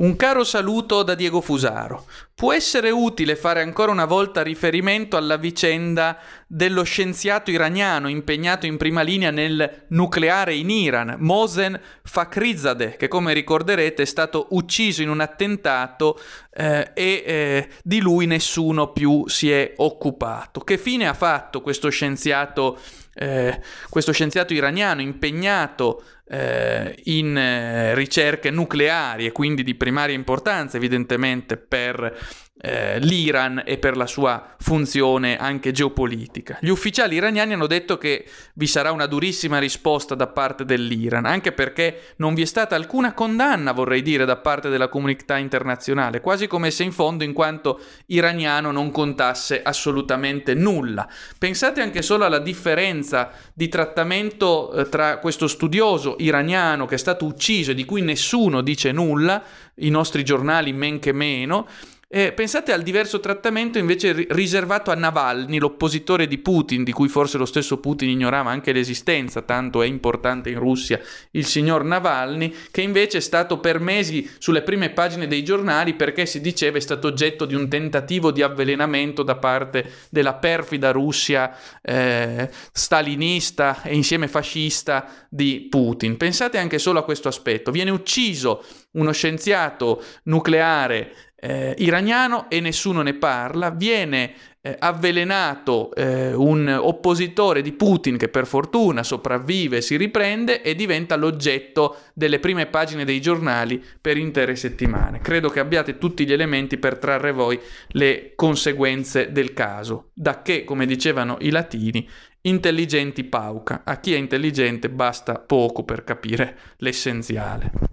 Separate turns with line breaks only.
Un caro saluto da Diego Fusaro. Può essere utile fare ancora una volta riferimento alla vicenda dello scienziato iraniano impegnato in prima linea nel nucleare in Iran, Mohsen Fakhrizadeh, che come ricorderete è stato ucciso in un attentato eh, e eh, di lui nessuno più si è occupato. Che fine ha fatto questo scienziato, eh, questo scienziato iraniano impegnato in eh, ricerche nucleari e quindi di primaria importanza evidentemente per eh, l'Iran e per la sua funzione anche geopolitica. Gli ufficiali iraniani hanno detto che vi sarà una durissima risposta da parte dell'Iran, anche perché non vi è stata alcuna condanna, vorrei dire, da parte della comunità internazionale, quasi come se in fondo in quanto iraniano non contasse assolutamente nulla. Pensate anche solo alla differenza di trattamento eh, tra questo studioso iraniano che è stato ucciso e di cui nessuno dice nulla, i nostri giornali men che meno, eh, pensate al diverso trattamento invece riservato a Navalny, l'oppositore di Putin, di cui forse lo stesso Putin ignorava anche l'esistenza, tanto è importante in Russia il signor Navalny, che invece è stato per mesi sulle prime pagine dei giornali perché si diceva è stato oggetto di un tentativo di avvelenamento da parte della perfida Russia eh, stalinista e insieme fascista di Putin. Pensate anche solo a questo aspetto. Viene ucciso uno scienziato nucleare eh, iraniano e nessuno ne parla, viene eh, avvelenato eh, un oppositore di Putin che per fortuna sopravvive, si riprende e diventa l'oggetto delle prime pagine dei giornali per intere settimane. Credo che abbiate tutti gli elementi per trarre voi le conseguenze del caso, da che, come dicevano i latini, intelligenti pauca, a chi è intelligente basta poco per capire l'essenziale.